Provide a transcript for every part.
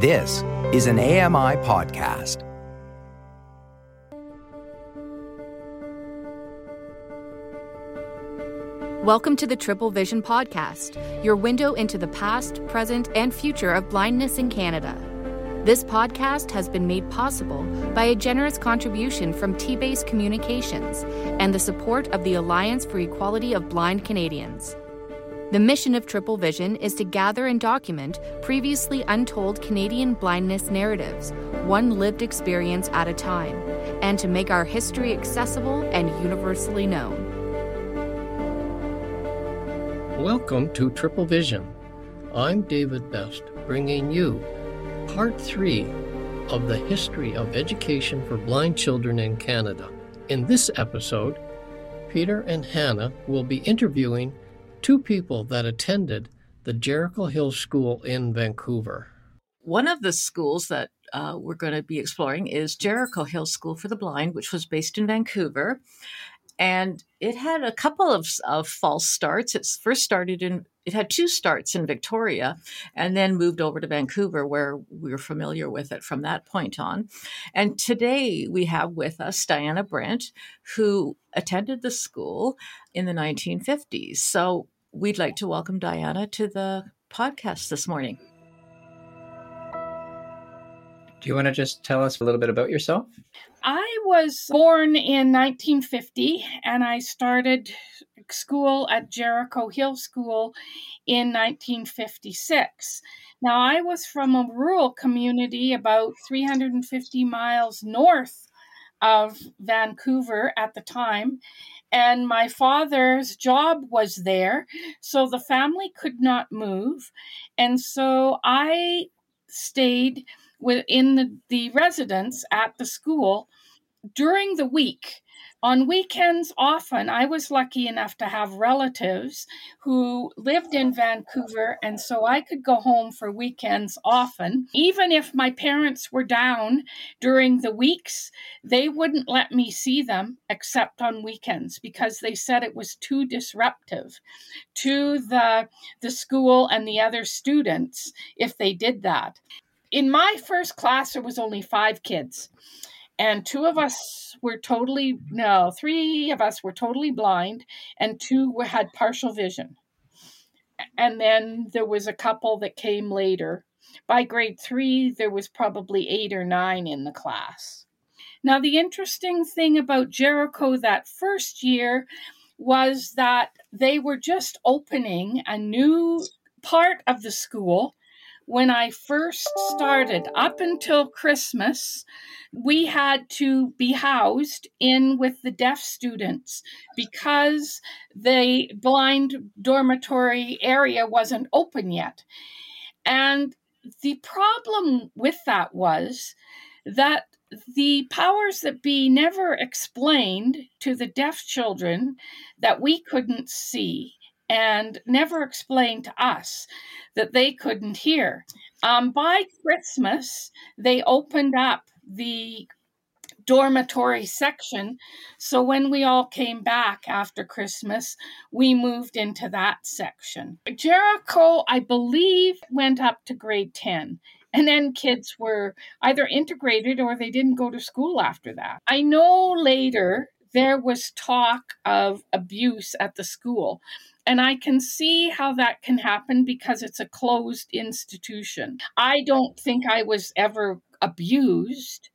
This is an AMI podcast. Welcome to the Triple Vision Podcast, your window into the past, present, and future of blindness in Canada. This podcast has been made possible by a generous contribution from T Base Communications and the support of the Alliance for Equality of Blind Canadians. The mission of Triple Vision is to gather and document previously untold Canadian blindness narratives, one lived experience at a time, and to make our history accessible and universally known. Welcome to Triple Vision. I'm David Best, bringing you part three of the history of education for blind children in Canada. In this episode, Peter and Hannah will be interviewing two people that attended the Jericho Hill School in Vancouver. One of the schools that uh, we're going to be exploring is Jericho Hill School for the Blind, which was based in Vancouver. And it had a couple of, of false starts. It first started in, it had two starts in Victoria and then moved over to Vancouver, where we were familiar with it from that point on. And today we have with us Diana Brent, who attended the school in the 1950s. So we'd like to welcome Diana to the podcast this morning. Do you want to just tell us a little bit about yourself? I was born in 1950 and I started school at Jericho Hill School in 1956. Now, I was from a rural community about 350 miles north of Vancouver at the time, and my father's job was there, so the family could not move. And so I stayed within the, the residence at the school during the week. On weekends, often I was lucky enough to have relatives who lived in Vancouver, and so I could go home for weekends often. Even if my parents were down during the weeks, they wouldn't let me see them except on weekends because they said it was too disruptive to the, the school and the other students if they did that. In my first class, there was only five kids and two of us were totally no three of us were totally blind and two were, had partial vision. And then there was a couple that came later. By grade three there was probably eight or nine in the class. Now the interesting thing about jericho that first year was that they were just opening a new part of the school when I first started, up until Christmas, we had to be housed in with the deaf students because the blind dormitory area wasn't open yet. And the problem with that was that the powers that be never explained to the deaf children that we couldn't see and never explained to us that they couldn't hear. Um, by Christmas, they opened up the dormitory section. So when we all came back after Christmas, we moved into that section. Jericho, I believe, went up to grade 10. And then kids were either integrated or they didn't go to school after that. I know later there was talk of abuse at the school. And I can see how that can happen because it's a closed institution. I don't think I was ever abused,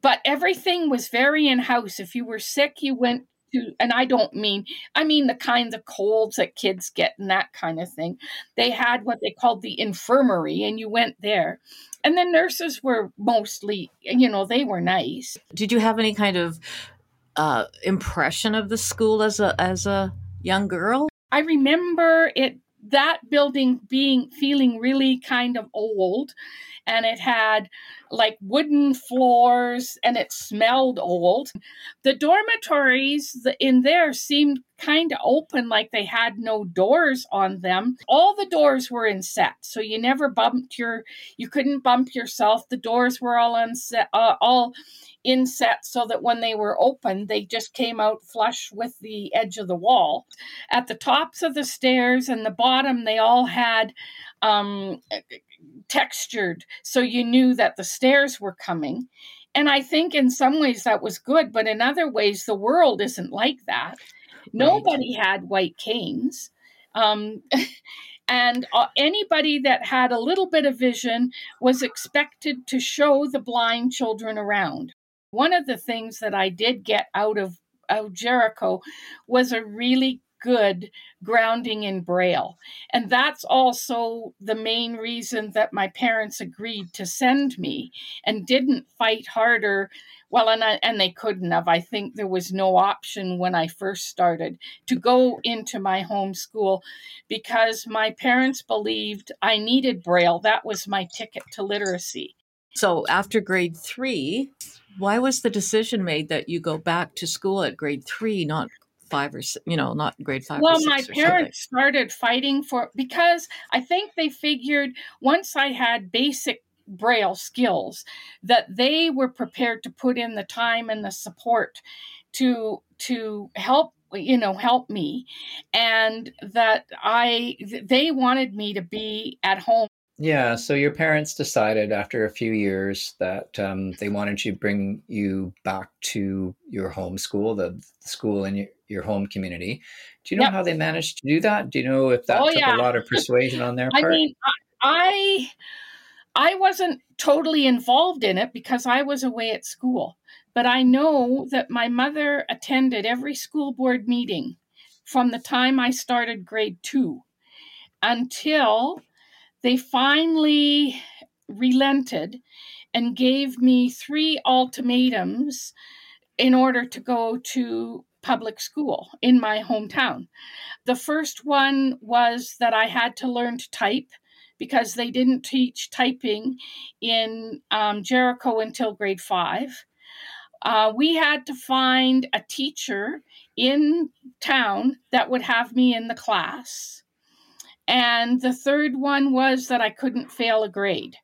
but everything was very in house. If you were sick, you went to, and I don't mean, I mean the kinds of colds that kids get and that kind of thing. They had what they called the infirmary, and you went there. And the nurses were mostly, you know, they were nice. Did you have any kind of uh, impression of the school as a as a young girl? I remember it that building being feeling really kind of old and it had like wooden floors and it smelled old. The dormitories in there seemed kind of open, like they had no doors on them. All the doors were in set, so you never bumped your, you couldn't bump yourself. The doors were all unset, uh, all inset so that when they were open, they just came out flush with the edge of the wall. At the tops of the stairs and the bottom, they all had um, textured so you knew that the stairs were coming. And I think in some ways that was good, but in other ways, the world isn't like that. Nobody had white canes. Um, and uh, anybody that had a little bit of vision was expected to show the blind children around. One of the things that I did get out of, of Jericho was a really good grounding in Braille. And that's also the main reason that my parents agreed to send me and didn't fight harder. Well, and, I, and they couldn't have. I think there was no option when I first started to go into my home school because my parents believed I needed Braille. That was my ticket to literacy. So after grade three, why was the decision made that you go back to school at grade three, not five or you know not grade five well my parents started fighting for because i think they figured once i had basic braille skills that they were prepared to put in the time and the support to to help you know help me and that i they wanted me to be at home yeah, so your parents decided after a few years that um, they wanted to bring you back to your home school, the, the school in your, your, home community. Do you know yep. how they managed to do that? Do you know if that oh, took yeah. a lot of persuasion on their part? I mean, I I wasn't totally involved in it because I was away at school, but I know that my mother attended every school board meeting from the time I started grade two until they finally relented and gave me three ultimatums in order to go to public school in my hometown. The first one was that I had to learn to type because they didn't teach typing in um, Jericho until grade five. Uh, we had to find a teacher in town that would have me in the class. And the third one was that I couldn't fail a grade.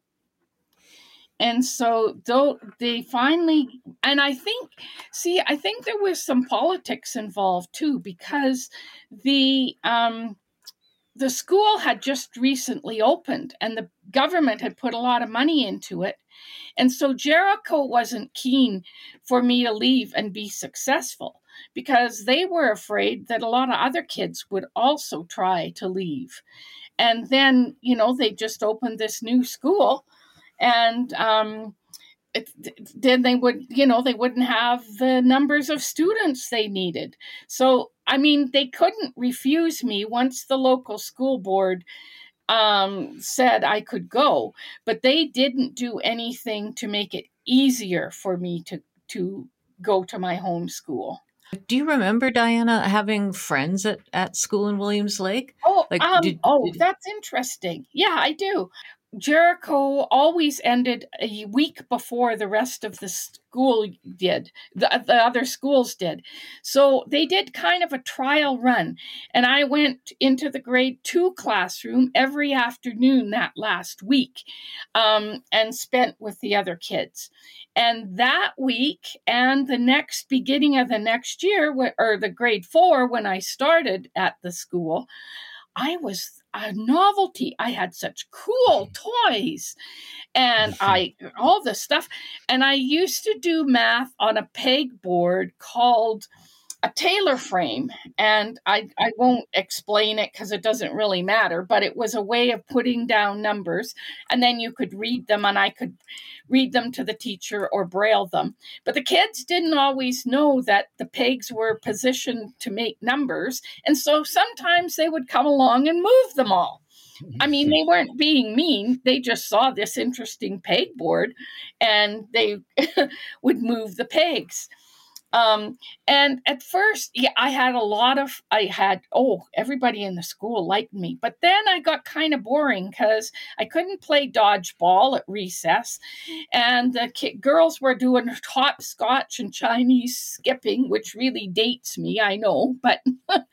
And so though they finally and I think see I think there was some politics involved too because the um the school had just recently opened and the government had put a lot of money into it. And so Jericho wasn't keen for me to leave and be successful because they were afraid that a lot of other kids would also try to leave. And then, you know, they just opened this new school and um, it, then they would, you know, they wouldn't have the numbers of students they needed. So, I mean, they couldn't refuse me once the local school board um, said I could go, but they didn't do anything to make it easier for me to to go to my home school. Do you remember Diana having friends at, at school in Williams Lake? Oh, like, um, did, oh, did... that's interesting. Yeah, I do. Jericho always ended a week before the rest of the school did, the, the other schools did. So they did kind of a trial run. And I went into the grade two classroom every afternoon that last week um, and spent with the other kids. And that week and the next beginning of the next year, or the grade four, when I started at the school, I was a novelty. I had such cool mm. toys and I all the stuff. And I used to do math on a pegboard called a Taylor frame. And I, I won't explain it because it doesn't really matter, but it was a way of putting down numbers and then you could read them and I could read them to the teacher or braille them. But the kids didn't always know that the pegs were positioned to make numbers. And so sometimes they would come along and move them all. I mean, they weren't being mean. They just saw this interesting pegboard and they would move the pegs. Um, and at first, yeah, I had a lot of, I had, oh, everybody in the school liked me. But then I got kind of boring because I couldn't play dodgeball at recess. And the girls were doing hopscotch and Chinese skipping, which really dates me, I know. But,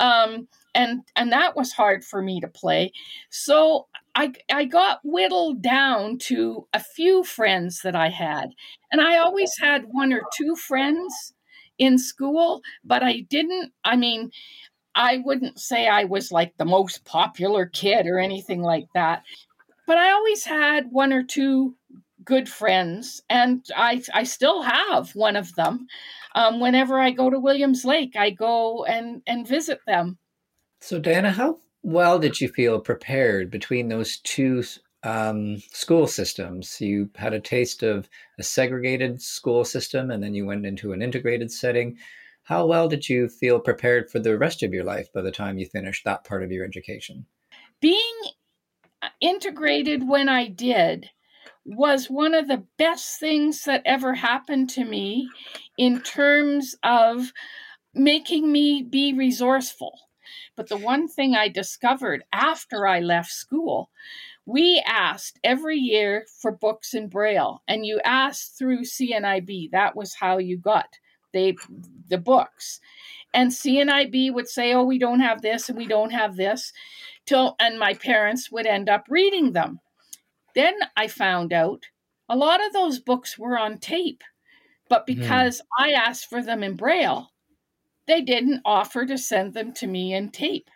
um, and and that was hard for me to play so i i got whittled down to a few friends that i had and i always had one or two friends in school but i didn't i mean i wouldn't say i was like the most popular kid or anything like that but I always had one or two good friends, and I I still have one of them. Um, whenever I go to Williams Lake, I go and and visit them. So, Dana, how well did you feel prepared between those two um, school systems? You had a taste of a segregated school system, and then you went into an integrated setting. How well did you feel prepared for the rest of your life by the time you finished that part of your education? Being uh, integrated when I did was one of the best things that ever happened to me in terms of making me be resourceful. But the one thing I discovered after I left school, we asked every year for books in Braille, and you asked through CNIB. That was how you got they the books. And CNIB would say, "Oh, we don't have this and we don't have this," till and my parents would end up reading them. Then I found out a lot of those books were on tape, but hmm. because mm. I asked for them in Braille, they didn't offer to send them to me in tape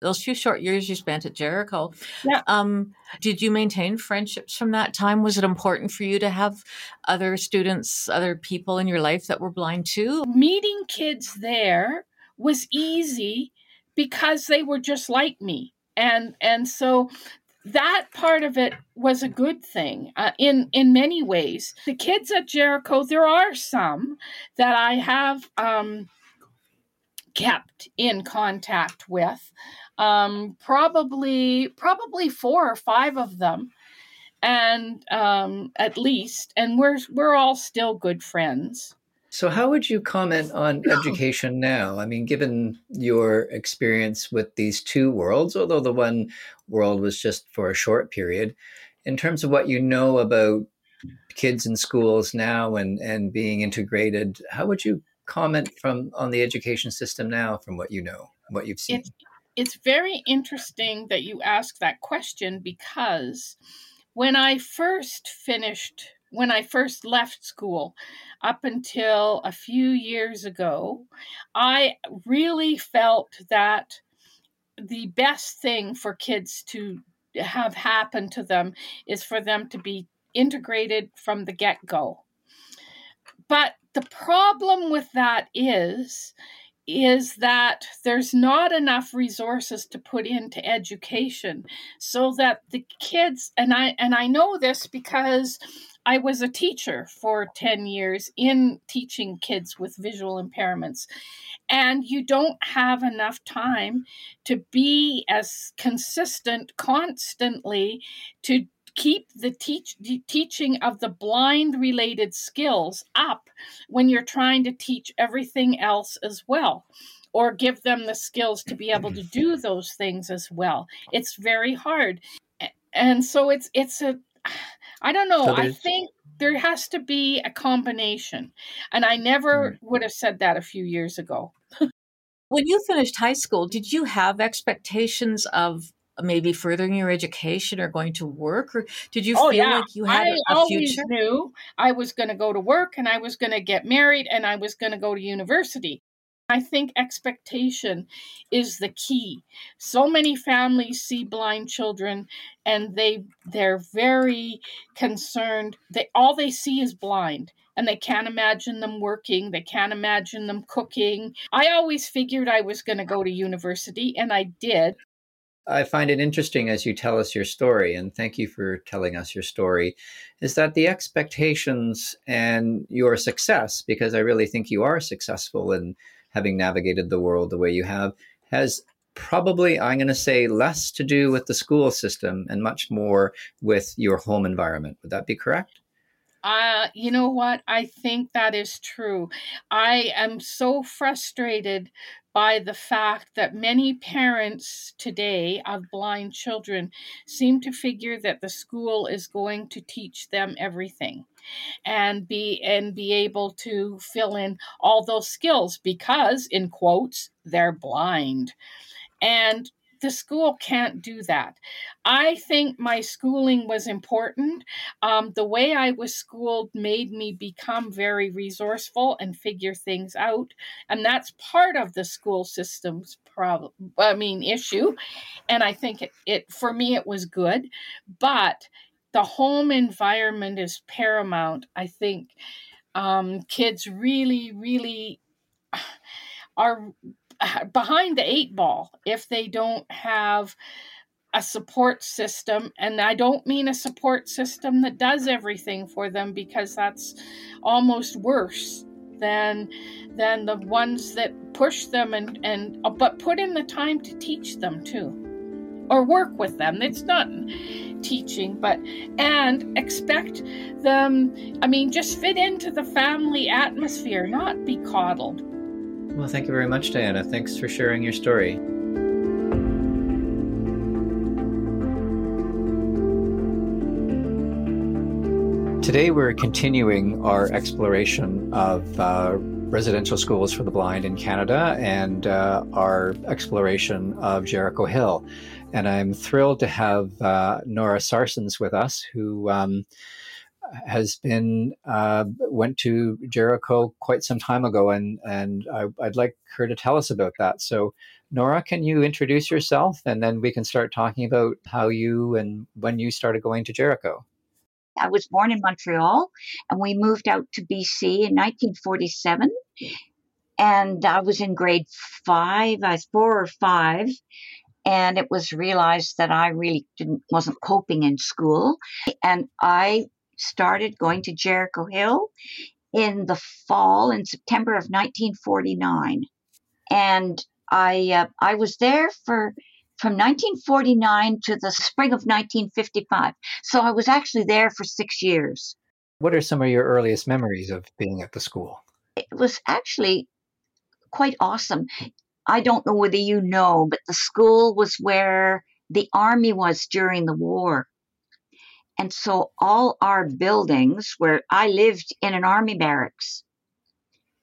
those few short years you spent at Jericho. Yeah. Um, did you maintain friendships from that time? Was it important for you to have other students, other people in your life that were blind too? Meeting kids there was easy because they were just like me. And and so that part of it was a good thing uh, in in many ways. The kids at Jericho, there are some that I have um, kept in contact with um, probably probably four or five of them, and um, at least, and we're we're all still good friends. So, how would you comment on education now? I mean, given your experience with these two worlds, although the one world was just for a short period, in terms of what you know about kids in schools now and, and being integrated, how would you comment from on the education system now from what you know, what you've seen? It, it's very interesting that you ask that question because when I first finished, when I first left school, up until a few years ago, I really felt that the best thing for kids to have happen to them is for them to be integrated from the get go. But the problem with that is is that there's not enough resources to put into education so that the kids and I and I know this because I was a teacher for 10 years in teaching kids with visual impairments. And you don't have enough time to be as consistent constantly to keep the teach the teaching of the blind related skills up when you're trying to teach everything else as well or give them the skills to be able to do those things as well. It's very hard. And so it's it's a i don't know. So i think there has to be a combination. And i never mm. would have said that a few years ago. When you finished high school did you have expectations of maybe furthering your education or going to work or did you oh, feel yeah. like you had I a always future knew i was going to go to work and i was going to get married and i was going to go to university i think expectation is the key so many families see blind children and they they're very concerned they all they see is blind and they can't imagine them working. They can't imagine them cooking. I always figured I was going to go to university, and I did. I find it interesting as you tell us your story, and thank you for telling us your story, is that the expectations and your success, because I really think you are successful in having navigated the world the way you have, has probably, I'm going to say, less to do with the school system and much more with your home environment. Would that be correct? Uh, you know what? I think that is true. I am so frustrated by the fact that many parents today of blind children seem to figure that the school is going to teach them everything and be and be able to fill in all those skills because in quotes they're blind. And the school can't do that. I think my schooling was important. Um, the way I was schooled made me become very resourceful and figure things out, and that's part of the school system's problem. I mean, issue, and I think it, it for me it was good, but the home environment is paramount. I think um, kids really, really are behind the eight ball if they don't have a support system. And i don't mean a support system that does everything for them because that's almost worse than than the ones that push them and and uh, but put in the time to teach them too or work with them. It's not teaching but and expect them i mean just fit into the family atmosphere not be coddled well, thank you very much, Diana. Thanks for sharing your story. Today, we're continuing our exploration of uh, residential schools for the blind in Canada and uh, our exploration of Jericho Hill. And I'm thrilled to have uh, Nora Sarsens with us, who um, has been uh, went to Jericho quite some time ago, and and I, would like her to tell us about that. So, Nora, can you introduce yourself, and then we can start talking about how you and when you started going to Jericho. I was born in Montreal, and we moved out to BC in 1947. And I was in grade five. I was four or five, and it was realized that I really didn't wasn't coping in school, and I started going to Jericho Hill in the fall in September of 1949, and I uh, I was there for from 1949 to the spring of 1955. So I was actually there for six years. What are some of your earliest memories of being at the school? It was actually quite awesome. I don't know whether you know, but the school was where the army was during the war. And so all our buildings where I lived in an army barracks,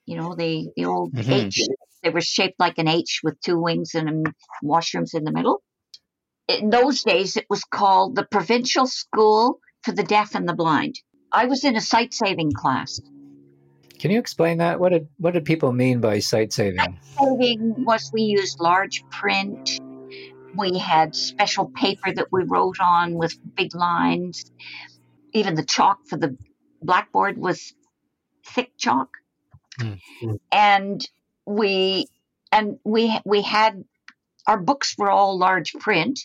you know, the, the old mm-hmm. H, they were shaped like an H with two wings and washrooms in the middle. In those days, it was called the Provincial School for the Deaf and the Blind. I was in a sight saving class. Can you explain that? What did what did people mean by sight saving? Sight saving was we used large print we had special paper that we wrote on with big lines. Even the chalk for the blackboard was thick chalk. Mm-hmm. And we and we we had our books were all large print.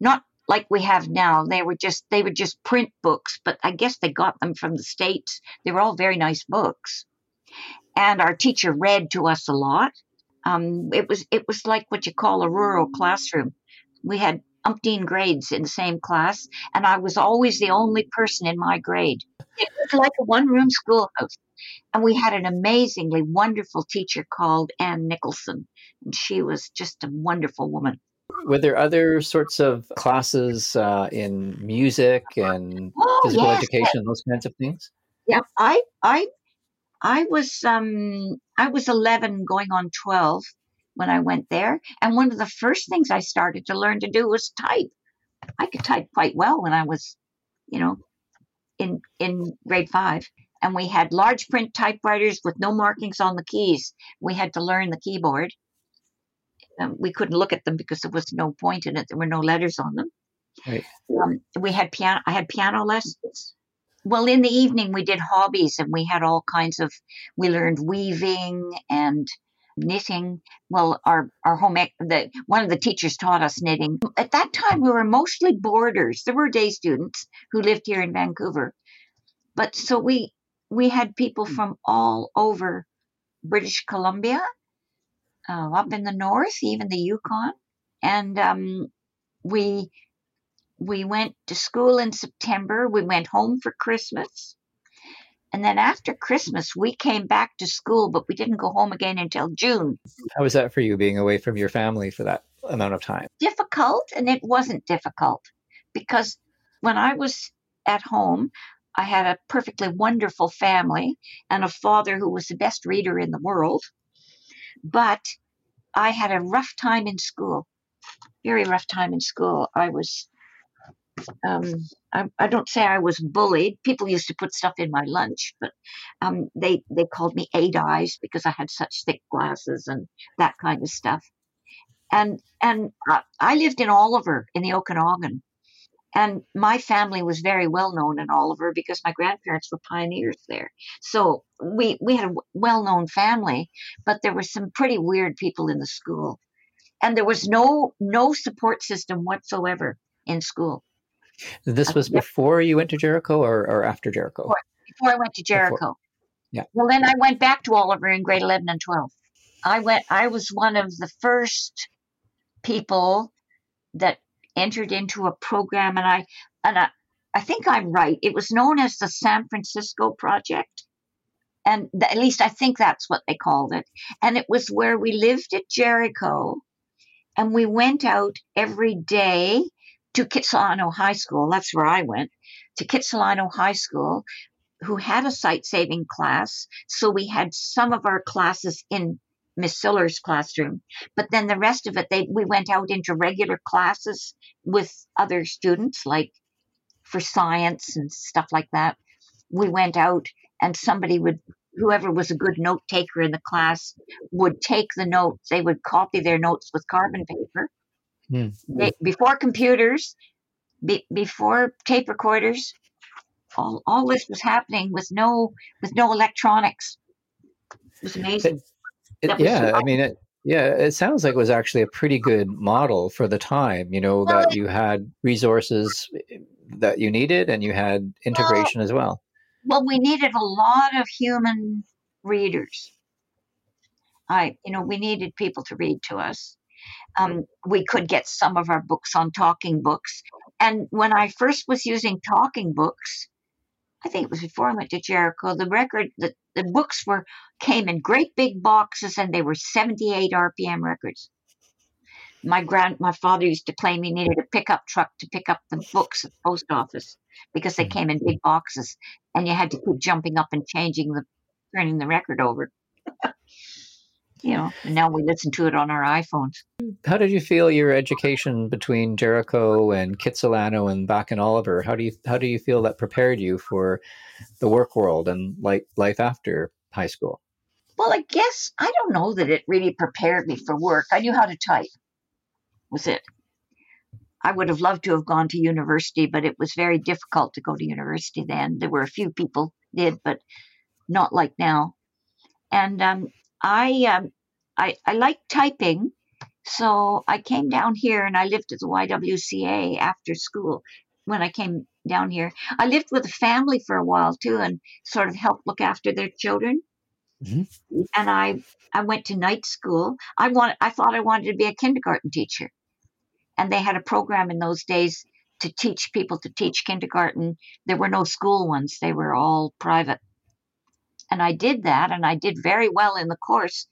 Not like we have now. They were just they were just print books, but I guess they got them from the states. They were all very nice books. And our teacher read to us a lot. Um, it was it was like what you call a rural classroom. We had umpteen grades in the same class, and I was always the only person in my grade. It was like a one room schoolhouse. And we had an amazingly wonderful teacher called Ann Nicholson, and she was just a wonderful woman. Were there other sorts of classes uh, in music and oh, physical yes. education, those kinds of things? Yeah, I I I was um I was 11 going on 12 when I went there and one of the first things I started to learn to do was type. I could type quite well when I was, you know, in in grade 5 and we had large print typewriters with no markings on the keys. We had to learn the keyboard. Um, we couldn't look at them because there was no point in it. There were no letters on them. Right. Um, we had piano. I had piano lessons well in the evening we did hobbies and we had all kinds of we learned weaving and knitting. Well our our home ec- the one of the teachers taught us knitting. At that time we were mostly boarders. There were day students who lived here in vancouver. But so we we had people from all over british columbia uh, up in the north even the yukon. And um, we we went to school in September. We went home for Christmas. And then after Christmas, we came back to school, but we didn't go home again until June. How was that for you being away from your family for that amount of time? Difficult, and it wasn't difficult because when I was at home, I had a perfectly wonderful family and a father who was the best reader in the world. But I had a rough time in school very rough time in school. I was, um, I, I don't say I was bullied. People used to put stuff in my lunch, but um, they they called me eight eyes because I had such thick glasses and that kind of stuff. And and I, I lived in Oliver in the Okanagan, and my family was very well known in Oliver because my grandparents were pioneers there. So we we had a well known family, but there were some pretty weird people in the school, and there was no no support system whatsoever in school. This was before you went to Jericho or, or after Jericho? Before, before I went to Jericho. Before. Yeah. Well, then I went back to Oliver in grade 11 and 12. I went, I was one of the first people that entered into a program and I and I, I think I'm right. It was known as the San Francisco Project. And at least I think that's what they called it. And it was where we lived at Jericho and we went out every day to Kitsilano High School. That's where I went to Kitsilano High School, who had a sight saving class. So we had some of our classes in Miss Siller's classroom. But then the rest of it, they we went out into regular classes with other students, like for science and stuff like that. We went out and somebody would whoever was a good note taker in the class would take the notes. They would copy their notes with carbon paper. Mm. They, before computers, be, before tape recorders, all, all this was happening with no with no electronics. It was amazing. It, yeah, I mean, it, yeah, it sounds like it was actually a pretty good model for the time. You know well, that you had resources eh, that you needed, and you had integration well, as well. Well, we needed a lot of human readers. I, you know, we needed people to read to us. Um, we could get some of our books on talking books, and when I first was using talking books, I think it was before I went to Jericho. The record, the, the books were came in great big boxes, and they were 78 RPM records. My grand, my father used to claim he needed a pickup truck to pick up the books at the post office because they came in big boxes, and you had to keep jumping up and changing the, turning the record over. you know, and now we listen to it on our iPhones. How did you feel your education between Jericho and Kitsilano and back in Oliver? How do you how do you feel that prepared you for the work world and like life after high school? Well, I guess I don't know that it really prepared me for work. I knew how to type. Was it? I would have loved to have gone to university, but it was very difficult to go to university then. There were a few people did, but not like now. And um, I um, I I like typing, so I came down here and I lived at the YWCA after school. When I came down here, I lived with a family for a while too, and sort of helped look after their children. Mm-hmm. And I I went to night school. I want I thought I wanted to be a kindergarten teacher, and they had a program in those days to teach people to teach kindergarten. There were no school ones; they were all private. And I did that and I did very well in the course.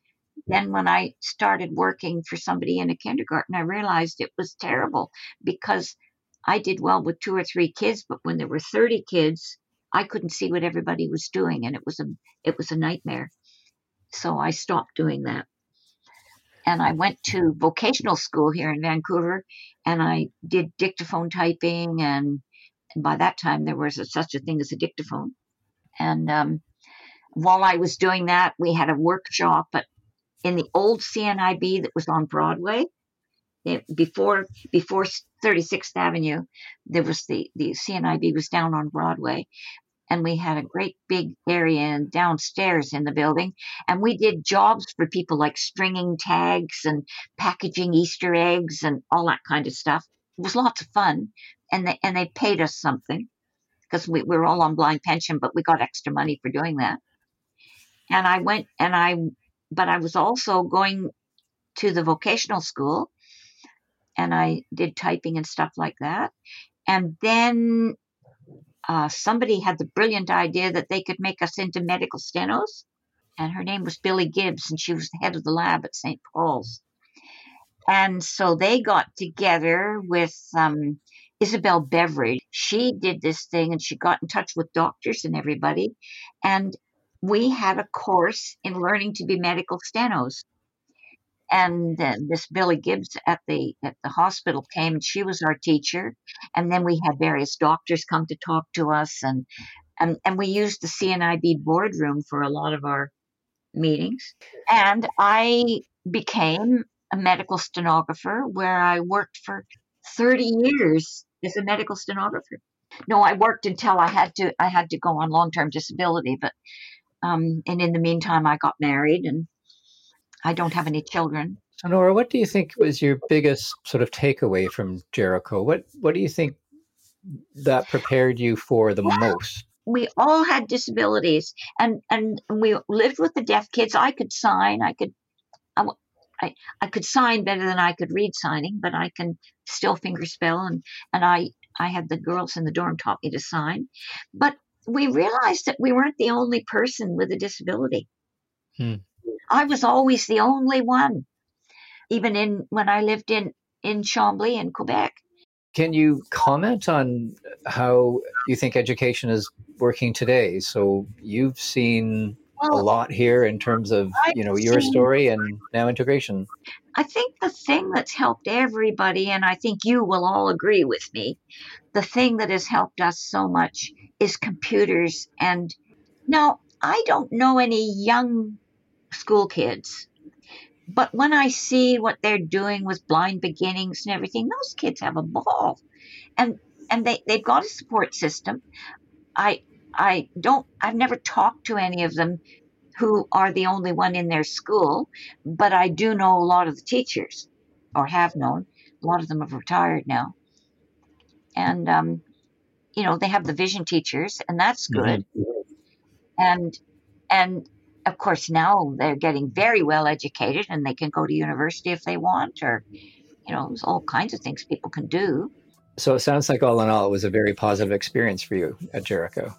Then, when I started working for somebody in a kindergarten, I realized it was terrible because I did well with two or three kids, but when there were 30 kids, I couldn't see what everybody was doing and it was a it was a nightmare. So I stopped doing that. And I went to vocational school here in Vancouver and I did dictaphone typing and, and by that time there was a, such a thing as a dictaphone. And um, while I was doing that, we had a workshop at, in the old CNIB that was on Broadway. It, before before 36th Avenue, there was the the CNIB was down on Broadway, and we had a great big area downstairs in the building, and we did jobs for people like stringing tags and packaging Easter eggs and all that kind of stuff. It was lots of fun, and they and they paid us something because we, we were all on blind pension, but we got extra money for doing that and I went and I, but I was also going to the vocational school and I did typing and stuff like that. And then uh, somebody had the brilliant idea that they could make us into medical stenos. And her name was Billy Gibbs, and she was the head of the lab at St. Paul's. And so they got together with um, Isabel Beveridge. She did this thing and she got in touch with doctors and everybody. And we had a course in learning to be medical stenos. and uh, this Billy Gibbs at the at the hospital came, and she was our teacher. And then we had various doctors come to talk to us, and and and we used the CNIB boardroom for a lot of our meetings. And I became a medical stenographer, where I worked for 30 years as a medical stenographer. No, I worked until I had to I had to go on long term disability, but um, and in the meantime, I got married and I don't have any children. So Nora, what do you think was your biggest sort of takeaway from Jericho? What what do you think that prepared you for the well, most? We all had disabilities, and and we lived with the deaf kids. I could sign. I could. I, I, I could sign better than I could read signing, but I can still fingerspell and and I I had the girls in the dorm taught me to sign. But we realized that we weren't the only person with a disability. Hmm. I was always the only one, even in when I lived in in Chambly in Quebec. Can you comment on how you think education is working today? So you've seen well, a lot here in terms of I've you know your seen, story and now integration. I think the thing that's helped everybody, and I think you will all agree with me, the thing that has helped us so much is computers. And now I don't know any young school kids. But when I see what they're doing with blind beginnings and everything, those kids have a ball. And and they, they've got a support system. I I don't I've never talked to any of them who are the only one in their school, but I do know a lot of the teachers, or have known. A lot of them have retired now. And um, you know, they have the vision teachers, and that's good. Mm-hmm. And and of course, now they're getting very well educated and they can go to university if they want, or, you know, there's all kinds of things people can do. So it sounds like all in all, it was a very positive experience for you at Jericho.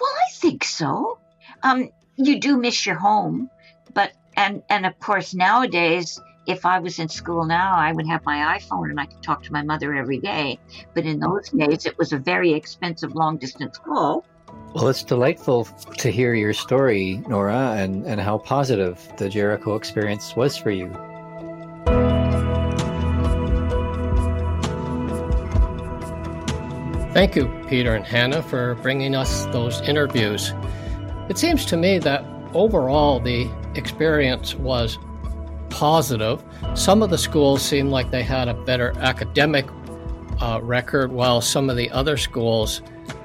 Well, I think so. Um, you do miss your home, but and and of course nowadays, if I was in school now, I would have my iPhone and I could talk to my mother every day. But in those days, it was a very expensive long distance call. Well, it's delightful to hear your story, Nora, and, and how positive the Jericho experience was for you. Thank you, Peter and Hannah, for bringing us those interviews. It seems to me that overall the experience was positive. Some of the schools seemed like they had a better academic uh, record, while some of the other schools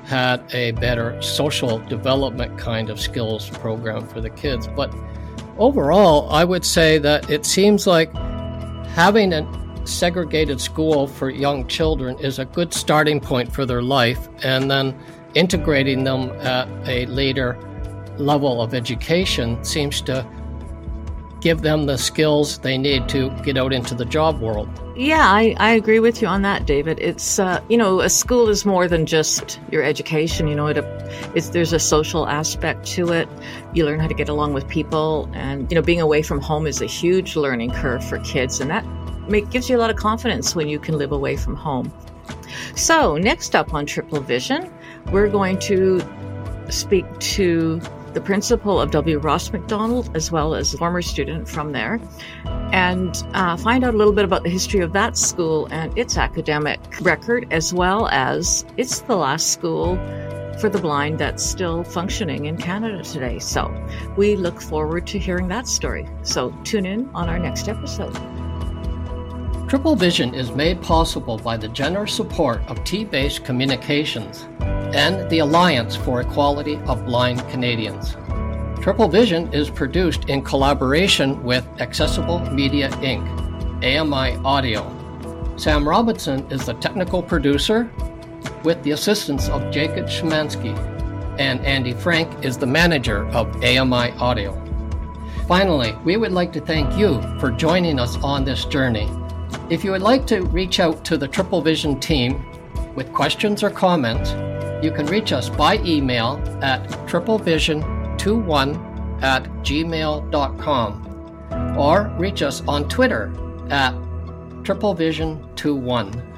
had a better social development kind of skills program for the kids. But overall, I would say that it seems like having a segregated school for young children is a good starting point for their life, and then integrating them at a later level of education seems to give them the skills they need to get out into the job world. Yeah, I, I agree with you on that, David. It's, uh, you know, a school is more than just your education. You know, it, it's, there's a social aspect to it. You learn how to get along with people. And, you know, being away from home is a huge learning curve for kids. And that make, gives you a lot of confidence when you can live away from home. So, next up on Triple Vision, we're going to speak to the principal of W. Ross Macdonald, as well as a former student from there, and uh, find out a little bit about the history of that school and its academic record, as well as it's the last school for the blind that's still functioning in Canada today. So we look forward to hearing that story. So tune in on our next episode. Triple Vision is made possible by the generous support of T Base Communications and the Alliance for Equality of Blind Canadians. Triple Vision is produced in collaboration with Accessible Media Inc., AMI Audio. Sam Robinson is the technical producer with the assistance of Jacob Schmansky, and Andy Frank is the manager of AMI Audio. Finally, we would like to thank you for joining us on this journey. If you would like to reach out to the Triple Vision team with questions or comments, you can reach us by email at triplevision21 at gmail.com or reach us on Twitter at triplevision21.